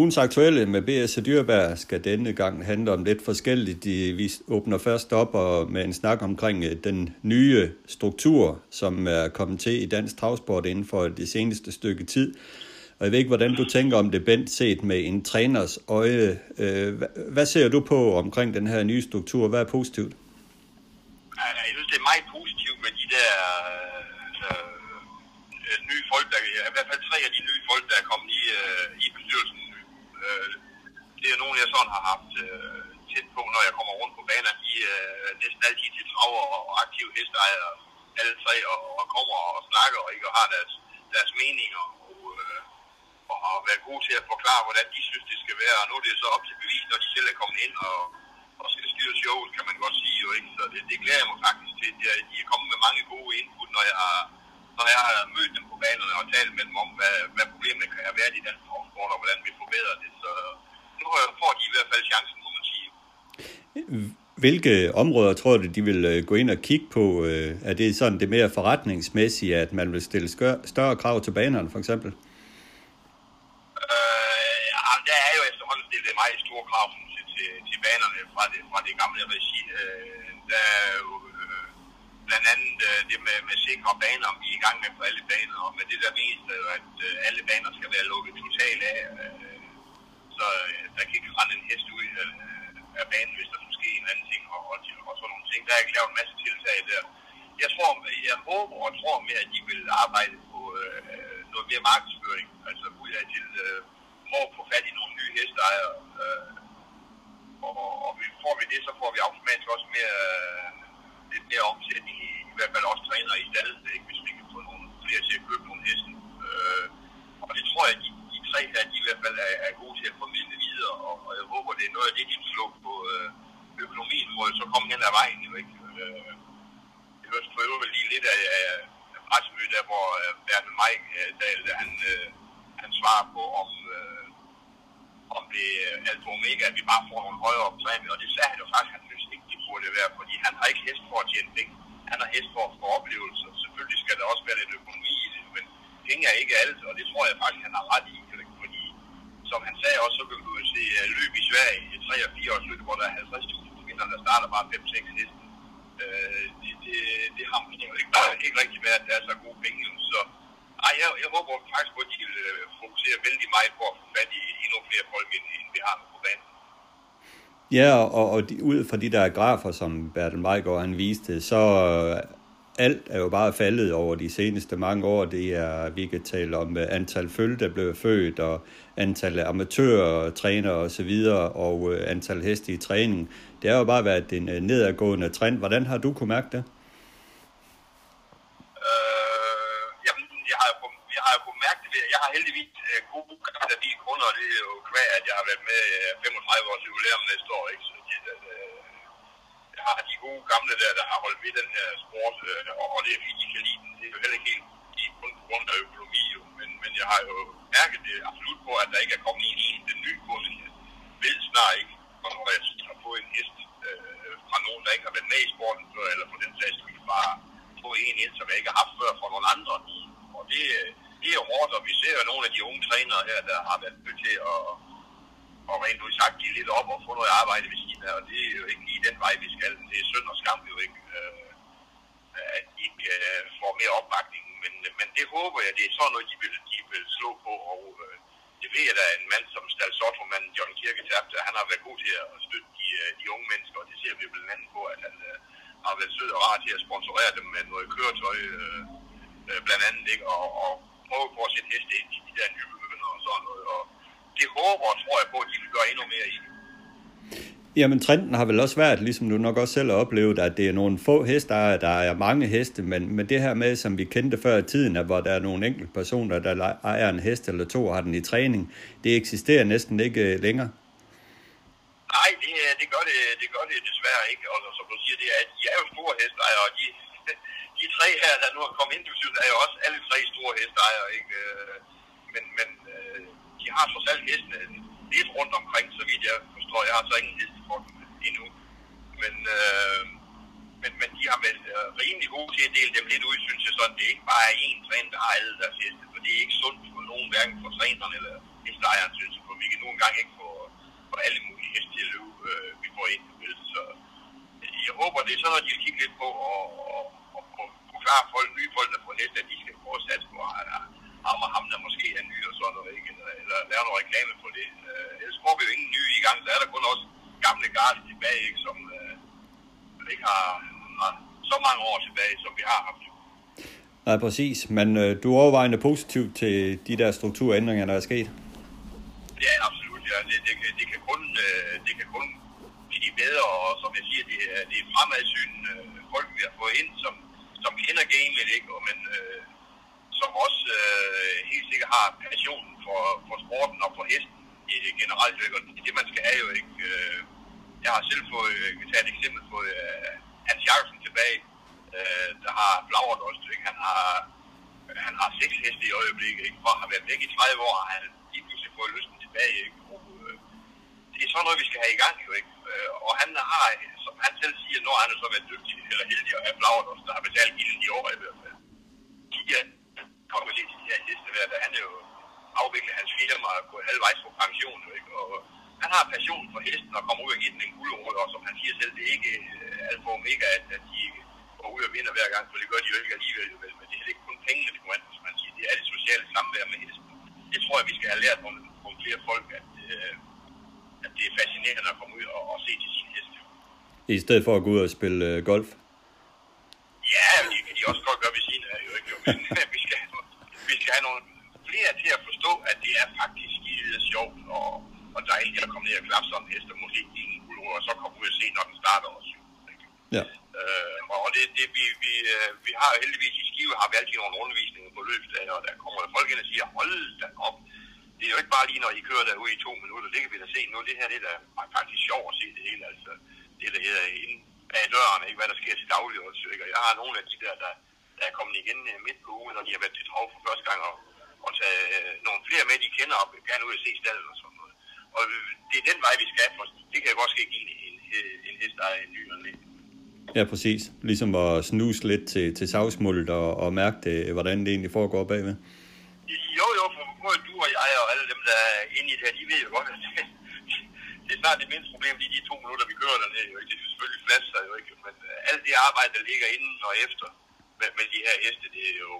Ugens aktuelle med B.S. Dyrberg skal denne gang handle om lidt forskelligt. Vi åbner først op og med en snak omkring øh, den nye struktur, som er kommet til i dansk travsport inden for det seneste stykke tid. Og jeg ved ikke, hvordan du tænker om det, Bent, set med en træners øje. Øh, hvad ser du på omkring den her nye struktur? Hvad er positivt? Jeg synes, det er meget positivt med de der øh, øh, nye folk, der, i hvert fald tre af de nye folk, der er kommet i, øh, i bestyrelsen. Øh, det er nogen, jeg sådan har haft øh, tæt på, når jeg kommer rundt på banen. De er øh, næsten altid til traver og aktive hesteejere, alle tre, og, og kommer og snakker og ikke og har deres, deres meninger. Og, øh, og har været gode til at forklare, hvordan de synes, det skal være. Og nu er det så op til bevis, når de selv er kommet ind og, og skal styre showet, kan man godt sige. Jo, ikke? Så det, det glæder jeg mig faktisk til. De er, de er kommet med mange gode input, når jeg har når jeg har mødt dem på banerne og talt med dem om, hvad, hvad problemet kan have været i den transport, og hvordan vi forbedrer det. Så nu får de i hvert fald chancen, må man sige. Hvilke områder tror du, de vil øh, gå ind og kigge på? Øh, er det sådan det mere forretningsmæssige, at man vil stille større krav til banerne, for eksempel? Øh, ja, der er jo efterhånden stillet meget store krav til, til, til banerne fra det, fra det gamle regi. Øh, der er jo blandt andet øh, det med, med sikre baner, vi er i gang med på alle baner, og med det der meste, øh, at øh, alle baner skal være lukket totalt af, øh, så øh, der kan ikke rende en hest ud øh, af banen, hvis der skulle ske en anden ting, og, og, og sådan nogle ting. Der er ikke lavet en masse tiltag der. Jeg tror, jeg håber og tror mere, at de vil arbejde på øh, noget mere markedsføring, altså ud af til øh, prøve at få fat i nogle nye hesteejere, øh, og, og får vi det, så får vi automatisk også mere øh, lidt mere omsætning i, i hvert fald også træner i stedet, ikke, hvis vi kan få nogle flere til at købe nogle hesten. Øh, og det tror jeg, de, de tre her, de i hvert fald er, er gode til at formidle videre, og, og jeg håber, det er noget af det, de kan slå på øh, økonomien, hvor så kommer hen ad vejen jo ikke. Øh, det hørte for øvrigt lige lidt af, af pressemødet, der hvor øh, Bertel Mike, øh, der, han, øh, han svarer på, om, øh, om det er alfa omega, at vi bare får nogle højere præmier, og det sagde han jo faktisk, han burde være, fordi han har ikke hest for at tjene penge. Han har hest for at få oplevelser. Selvfølgelig skal der også være lidt økonomi i det, men penge er ikke alt, og det tror jeg faktisk, han har ret i. Fordi, som han sagde også, så kan du se øh, løb i Sverige i 3 og 4 års løb, hvor der er 50.000 kvinder, der starter bare 5-6 heste. Øh, det, det, det har måske ikke, [CLEARS THROAT] ikke rigtig været, at der er så gode penge. Så ej, jeg, jeg håber faktisk på, at de vil øh, fokusere vældig meget på at få fat i endnu flere folk, end, end vi har på banen. Ja, og, og de, ud fra de der grafer, som Bertel Meigård han viste, så øh, alt er jo bare faldet over de seneste mange år. Det er, vi kan tale om øh, antal følge, der blev født, og antal amatører, træner og så videre, og øh, antal heste i træning. Det har jo bare været en nedadgående trend. Hvordan har du kunne mærke det? Øh, jamen, jeg har, jo, jeg har jo kunnet mærke det. Jeg har heldigvis øh, gode gamle kunder, og det er jo kvæg, at jeg har været med øh, 35 års jubilæum næste år. Ikke? Så de, øh, jeg har de gode gamle der, der har holdt ved den her sport, øh, og det er fint, de kan lide den. Det er jo heller ikke helt de kun på grund af økonomi, jo. Men, men jeg har jo mærket det absolut på, at der ikke er kommet en eneste ny kunde. Jeg ved snart ikke, hvornår jeg har fået en hest øh, fra nogen, der ikke har været med i sporten før, eller på den sags skyld bare få en ind, som jeg ikke har haft før fra nogle andre. Det, det er hårdt, og vi ser jo nogle af de unge trænere her, der har været nødt til at, og rent ud sagt give lidt op og få noget arbejde ved siden af, og det er jo ikke lige den vej, vi skal. Det er synd og skam jo ikke, øh, at de ikke øh, får mere opbakning, men, men det håber jeg, det er sådan noget, de vil, de vil slå på, og øh, det ved jeg, der er en mand som Stal Sottermann, John Kirketabte, han har været god til at støtte de, øh, de unge mennesker, og det ser vi blandt andet på, at han øh, har været sød og rar til at sponsorere dem med noget køretøj, øh, øh, blandt andet, ikke? Og, og prøve på at sætte heste ind i de der nye begynder og sådan noget. Og det håber og tror jeg på, at de vil gøre endnu mere i. Jamen, trenden har vel også været, ligesom du nok også selv har oplevet, at det er nogle få heste, der er mange heste, men, men det her med, som vi kendte før i tiden, at hvor der er nogle enkelte personer, der ejer en hest eller to og har den i træning, det eksisterer næsten ikke øh, længere. Nej, det, det, gør det, det gør det desværre ikke. Og som du siger, det er, de er jo store hestejere, og de, de tre her, der nu er kommet ind, er jo også alle tre store hesteejere, ikke? Øh, men, men øh, de har trods alt hestene lidt rundt omkring, så vidt jeg forstår. Jeg har så ingen heste for dem endnu. Men, øh, men, men de har været øh, rimelig gode til at dele dem lidt ud, synes jeg sådan. Det er ikke bare én træner, der har alle deres heste, for det er ikke sundt for nogen, hverken for træneren eller hesteejeren, synes jeg, for vi kan nu engang ikke få, få alle mulige heste til at løbe, øh, vi får ind. Vel? Så jeg håber, det er sådan noget, de skal kigge lidt på, og forklare folk, nye folk, der får heste, at de skal prøve at satse på, at ham og ham, der måske er ny og sådan noget, ikke? Eller, eller lave noget reklame på det. Øh, ellers får vi jo ingen nye i gang, så er der kun også gamle garde tilbage, ikke? som øh, ikke har, har så mange år tilbage, som vi har haft. Nej, præcis. Men øh, du er overvejende positiv til de der strukturændringer, der er sket? Ja, absolut. Ja. Det, det, kan, det, kan kun, øh, det kan kun blive bedre, og som jeg siger, det er, det er fremadsyn øh, folk, vi har fået ind, som, som kender gamet, ikke? Og, men øh, som også øh, helt sikkert har passionen for, for sporten og for hesten i generelt. Ikke? Og det, man skal have jo ikke. Øh, jeg har selv fået, jeg kan tage et eksempel på øh, Hans Jacobsen tilbage, øh, der har flagret også, ikke? Han har, han har seks heste i øjeblikket, ikke? Og har været væk i 30 år, og han lige pludselig fået lysten tilbage, ikke? Og, øh, det er sådan noget, vi skal have i gang, jo, ikke? Øh, og han har, som han selv siger, når han er så været dygtig eller heldig at have flagret også, der har betalt gilden i år i hvert fald. De øh, er kommet lidt til de her heste da han er jo afviklet hans firma og gået halvvejs på pension, ikke? Og han har passion for hesten og kommer ud og giver den en guldråd, og som han siger selv, det er ikke øh, uh, alfa omega, at, at de går ud og vinder hver gang, for det gør de jo ikke alligevel, men det er ikke kun pengene, det kommer som man siger, det er det sociale samvær med hesten. Det tror jeg, vi skal have lært nogle, nogle flere folk, at, uh, at det er fascinerende at komme ud og, og se til sin heste. I stedet for at gå ud og spille uh, golf? Ja, det kan de også godt gøre ved siden af, jo ikke? Jo, [LAUGHS] vi skal, vi skal have nogle flere til at forstå, at det er faktisk skide sjovt og, og dejligt at komme ned og klappe sådan en hest, og måske en guldråd, og så komme ud og se, når den starter også. Ikke? Ja. Øh, og det, det vi, vi, øh, vi har heldigvis i Skive, har vi altid nogle undervisninger på løbsdage, og der kommer folk ind og siger, hold da op, det er jo ikke bare lige, når I kører derude i to minutter, det kan vi da se nu, det her det er da faktisk sjovt at se det hele, altså det der hedder inde bag døren, ikke, hvad der sker til daglig også, ikke? og jeg har nogle af de der, der, der er kommet igen øh, midt på ugen, når de har været til trav for første gang, og, og tage øh, nogle flere med, de kender, og gerne ud og se stallen og sådan noget. Og det er den vej, vi skal, for det kan godt ske give en, en, en hest, der er en ny og Ja, præcis. Ligesom at snuse lidt til, til savsmuldet og, og mærke det, hvordan det egentlig foregår bagved. Jo, jo, for både du og jeg og alle dem, der er inde i det her, de ved jo godt, at det, det er snart det mindste problem, lige de to minutter, vi kører dernede. Jo ikke? Det er selvfølgelig flasker jo ikke, men alt det arbejde, der ligger inden og efter med, med de her heste, det er jo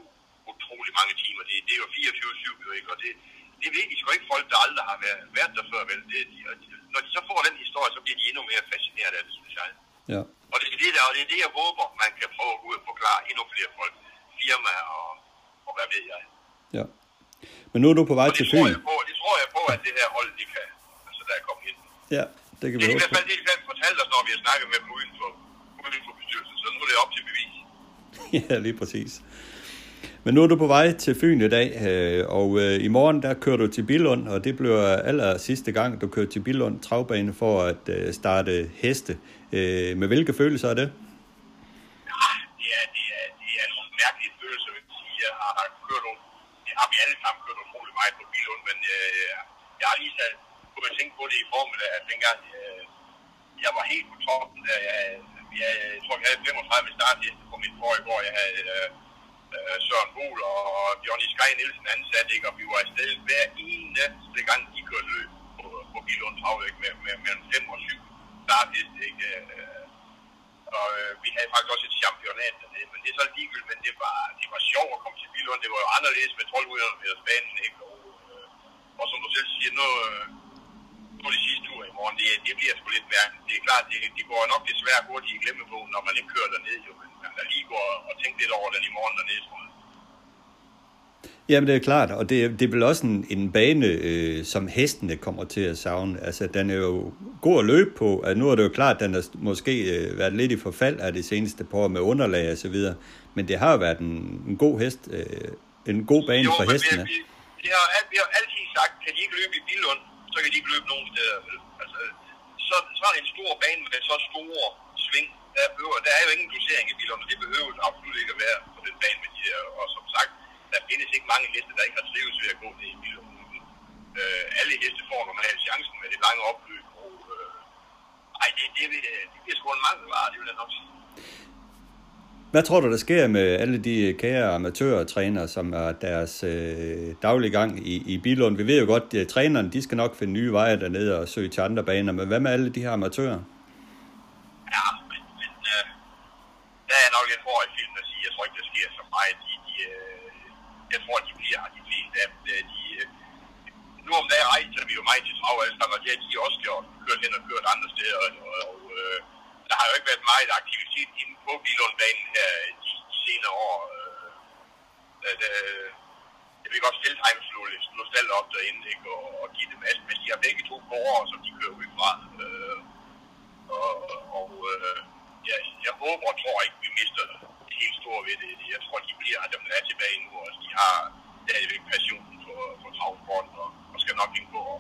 utrolig mange timer. Det, det er jo 24-7, jo ikke? Og det, det ved de sgu ikke folk, der aldrig har været, været der før, vel? Det, de, når de så får den historie, så bliver de endnu mere fascineret af det, synes jeg. Ja. Og det er det, der, og det er det, jeg håber, man kan prøve at gå ud og forklare endnu flere folk, firmaer og, og hvad ved jeg. Ja. Men nu er du på vej til det Fyn. jeg på, det tror jeg på, at det her hold, de kan, altså der er kommet ind. Ja, det kan Det vi er i hvert fald det, de fortalt os, når vi har snakket med dem uden for, uden for bestyrelsen. Så nu er det op til bevis. [LAUGHS] Ja, lige præcis. Men nu er du på vej til Fyn i dag, øh, og øh, i morgen der kører du til Billund, og det bliver aller sidste gang, du kører til Billund travbane for at øh, starte heste. Øh, med hvilke følelser er det? Ja, det er, det er, det er nogle mærkelige følelser, vil jeg sige. Jeg har kørt nogle, det har vi alle sammen kørt utrolig meget på Bilund, men øh, jeg har lige sat, kunne jeg tænke på det i formiddag, at dengang øh, jeg var helt på toppen, da jeg, jeg, jeg tror, jeg havde 35 startheste på mit forrige, hvor jeg havde øh, øh, Søren Bol og Johnny Sky Nielsen ansat, ikke? og vi var afsted hver eneste gang, de kørte løb på, på Bilund Trav. Med, med, mellem 5 og 7 startheste, ikke? Øh, og øh, vi havde faktisk også et championat dernede, men det er så ligegyldigt, men det var, det var sjovt at komme til Bilund. Det var jo anderledes med 1200 meters banen, ikke? Og, og som du selv siger, nu, øh, nu det sidste uge i morgen, det, det bliver sgu lidt mærkeligt. Det er klart, det, det går nok desværre hurtigt i glemmebogen, når man ikke kører derned, jo. Men man kan lige gå og tænke lidt over den i morgen dernede, tror jeg. Jamen det er klart, og det, det er vel også en, en bane, øh, som hestene kommer til at savne. Altså den er jo god at løbe på, at nu er det jo klart, at den har måske øh, været lidt i forfald af det seneste par år med underlag og så videre. Men det har jo været en, en god hest, øh, en god bane Jo, for hestene. Vi, vi, vi, har, vi har altid sagt, kan de ikke løbe i Billund, så kan de ikke løbe nogen steder. Altså, så, så er en stor bane med så store sving. Der, behøver, der er jo ingen dosering i Billund, og det behøver absolut ikke at være på den bane med de her. Og som sagt, der findes ikke mange heste, der ikke har trives ved at gå ned i Billund. Øh, alle heste får normalt chancen med det lange opløb. Og, øh, ej, det, det, vil, det bliver sgu en mangelvare, det vil jeg nok sige. Hvad tror du, der sker med alle de kære amatørtrænere, som er deres øh, daglige gang i, i Bilund? Vi ved jo godt, at trænerne de skal nok finde nye veje dernede og søge til andre baner, men hvad med alle de her amatører? Ja, men, men øh, der er nok lidt for i filmen at sige, jeg tror ikke, der sker så meget. De, de, øh, jeg tror, de bliver de fleste af dem. Øh, de, øh, nu om dagen rejser vi jo meget til trav, og det har de også gjort, kørt hen og kørt andre steder. Og, og øh, der har jo ikke været meget aktivitet inde på Bilundbanen her de, de senere år. Øh, at, øh, jeg vil godt stille time slå, slå stald op derinde, ikke, og, og give dem masse, men de har begge to borgere, som de kører ud fra. Øh, og, og øh, ja, jeg håber og tror ikke, vi mister det helt store ved det. Jeg tror, de bliver dem, der er tilbage nu, og de har stadigvæk passionen for, for travsporten, og, og skal nok ind på og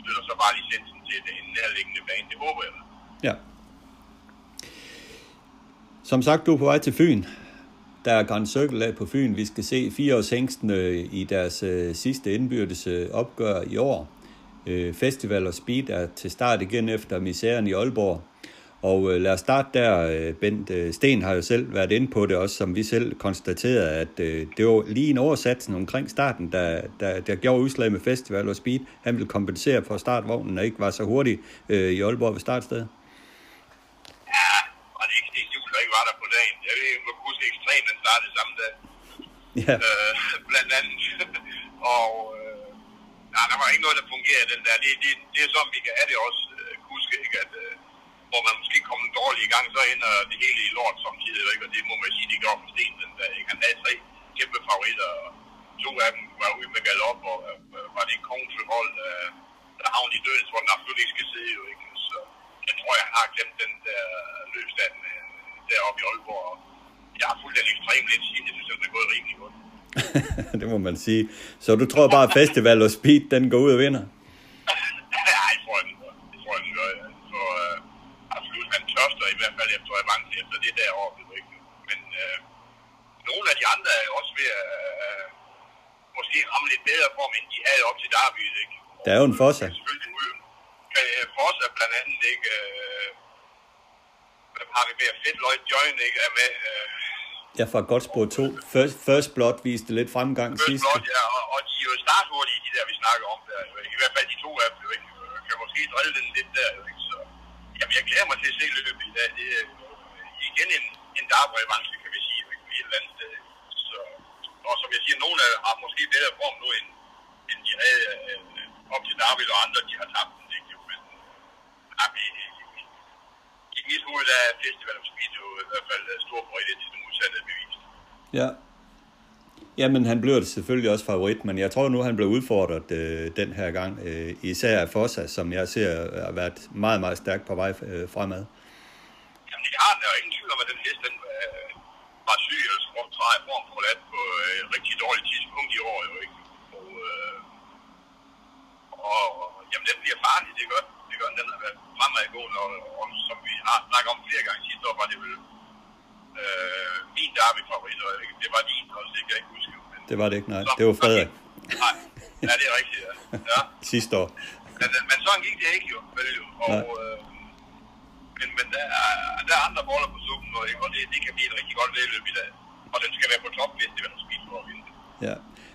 støtter så bare licensen til den nærliggende bane. Det håber jeg. Ja. Som sagt, du er på vej til Fyn. Der er Grand Circle af på Fyn. Vi skal se fireårshængstene øh, i deres øh, sidste indbyrdes øh, opgør i år. Øh, Festival og Speed er til start igen efter misæren i Aalborg. Og øh, lad os starte der. Øh, Bent øh, Sten har jo selv været inde på det også, som vi selv konstaterede, at øh, det var lige en oversatsen omkring starten, der, der, der gjorde udslag med Festival og Speed. Han ville kompensere for startvognen og ikke var så hurtig øh, i Aalborg ved startstedet. Ja, og det er ikke det jul, der ikke var der på dagen. Jeg huske ekstremt, den startede samme dag. Ja, øh, blandt andet. [LAUGHS] og øh, nej, der var ikke noget, der fungerede den der. Det, det, det er sådan, vi kan have det også. Øh, huske, ikke, at øh, hvor man måske kom dårligt i gang, så ender det hele i lort samtidig, ikke? og det må man sige, det gjorde for Sten den der. Ikke? Han havde tre kæmpe favoritter, og to af dem var ude med galop, og øh, var det kongehold, øh, der havnede i døden, hvor den absolut ikke skal sidde, jo, ikke? Så jeg tror, jeg har glemt den der løbstand øh, deroppe i Aalborg, jeg har fulgt den ekstremt lidt siden, jeg synes, at den er gået rimelig godt. [LAUGHS] det må man sige. Så du tror bare, at Festival og Speed, den går ud og vinder? [LAUGHS] ja, jeg tror, den gør. Det tror jeg, den gør. Så øh, absolut, han tørster i hvert fald efter avance efter det der år, det ikke. Men øh, nogle af de andre er også ved at øh, måske ramme lidt bedre form, end de havde op til Derby, ikke? Der er jo en Fossa. Selvfølgelig nu. Øh, Fossa blandt andet, ikke? Øh, har vi med? Fedt Lloyd Join, ikke? Er med. Øh, Ja, fra Godspor 2. First, first Blood viste lidt fremgang First sidst. Blood, ja, og, og de er jo starthurtige, de der, vi snakker om der. I hvert fald de to af dem, ikke? Kan måske drille den lidt der, ikke? Så, jamen, jeg glæder mig til at se løbet i dag. Det er igen en, en darbre kan vi sige, ikke? Et eller andet sted. Så, og som jeg siger, nogle af har måske bedre form nu, end, end de havde øh, op til Darby, og andre, de har tabt den, ikke? Men, ja, i, i, i mit hoved, er Festival jo i hvert fald øh, stor til det modsatte bevist. Ja. Jamen, han blev selvfølgelig også favorit, men jeg tror nu, han blev udfordret øh, den her gang. Øh, især af Fossa, som jeg ser har været meget, meget stærk på vej øh, fremad. Jamen, det har jo ingen tvivl om, at den hest, den øh, var syg eller skrumt træ i form for lat på øh, et rigtig dårligt tidspunkt i år, jo ikke? Og, øh, og, jamen, den bliver farlig, det gør. Det gør den, den har været fremadgående, og, og, som vi har snakket om flere gange sidste år, var det vel øh, min derby favorit, og ikke? det var din også, det kan jeg ikke huske. Men, Det var det ikke, nej. så- Det var Frederik Nej, ja, det er rigtigt, ja. ja. sidste år. Men, men sådan gik det ikke jo, vel jo. Og, øh, men, men der, er, der er andre boller på suppen, og, og det, det kan blive et rigtig godt vedløb i dag. Og den skal være på top, hvis det vil spise for at vinde. Ja.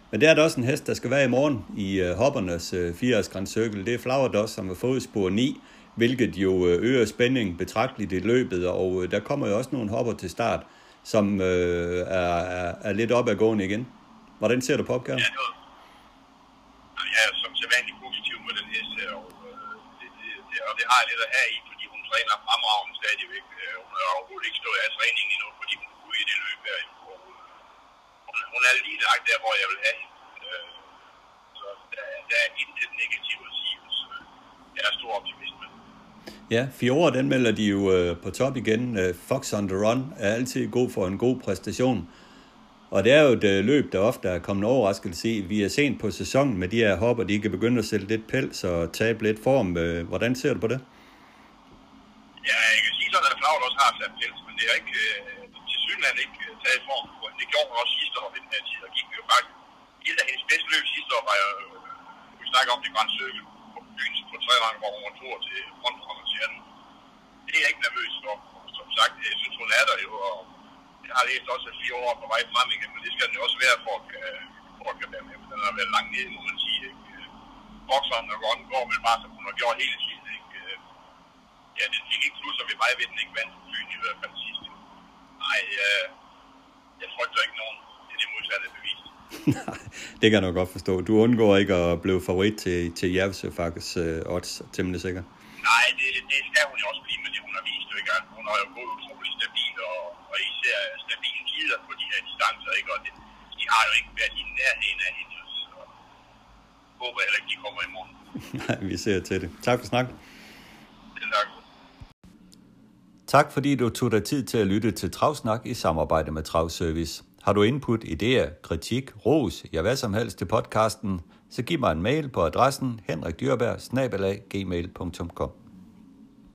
Men det er der også en hest, der skal være i morgen i uh, hoppernes uh, 80 Grand Circle. Det er Flower Dust, som fået spor 9, hvilket jo øh, øger spændingen betragteligt i løbet. Og øh, der kommer jo også nogle hopper til start, som øh, er, er, er lidt op ad gående igen. Hvordan ser du på opgaven? Ja, noget. Jeg er som sædvanligt positiv med den hest her, og, øh, det, det, det, og det har jeg lidt at have i, fordi hun træner fremragende stadigvæk. Øh, hun har overhovedet ikke stået af træningen endnu, fordi hun kunne i det løb her. Og, hun, hun er lige lagt der, hvor jeg vil have hende. Øh, Så der, der er intet negativt at sige. Så jeg er stor optimist med. Ja, Fiora, den melder de jo øh, på top igen. Øh, Fox on the Run er altid god for en god præstation. Og det er jo et øh, løb, der ofte er kommet overraskelse i. Vi er sent på sæsonen med de her hopper, de kan begynde at sælge lidt pels og tabe lidt form. Øh, hvordan ser du på det? Ja, jeg kan sige sådan, at Flavl også har sat pels, men det er ikke, øh, til synligheden ikke øh, taget form. Det gjorde hun også sidste år ved den her tid, og gik jo faktisk. Et af hendes bedste løb sidste år var jo, øh, vi snakker om det Grand Circle fredag går hun tur til frontkonkurrenceren. Det er jeg ikke nervøs for. Som sagt, jeg synes, hun er der jo, og jeg har læst også fire år på vej frem igen, men det skal den jo også være for at, for at kan være med. Den har været langt nede, må man sige. Ikke? Bokseren og Ron går vel bare, som hun har gjort hele tiden. Ikke? Ja, den fik ikke plusser ved mig, ved den ikke vandt Fyn i hvert fald sidst. Nej, øh, jeg frygter ikke nogen. Det er det modsatte bevis. [LAUGHS] det kan jeg nok godt forstå. Du undgår ikke at blive favorit til, til Jervsø faktisk uh, odds, temmelig sikker. Nej, det, det skal hun jo også blive med det, hun har vist. Ikke? Hun har jo gået utrolig stabil, og, og især stabile tider på de her distancer. Ikke? Og det, de har jo ikke været i nærheden af hende. Så håber heller ikke, de kommer i morgen. [LAUGHS] Nej, vi ser til det. Tak for snak. tak. Tak fordi du tog dig tid til at lytte til Travsnak i samarbejde med Travservice. Har du input, idéer, kritik, ros, ja hvad som helst til podcasten, så giv mig en mail på adressen henrikdyrberg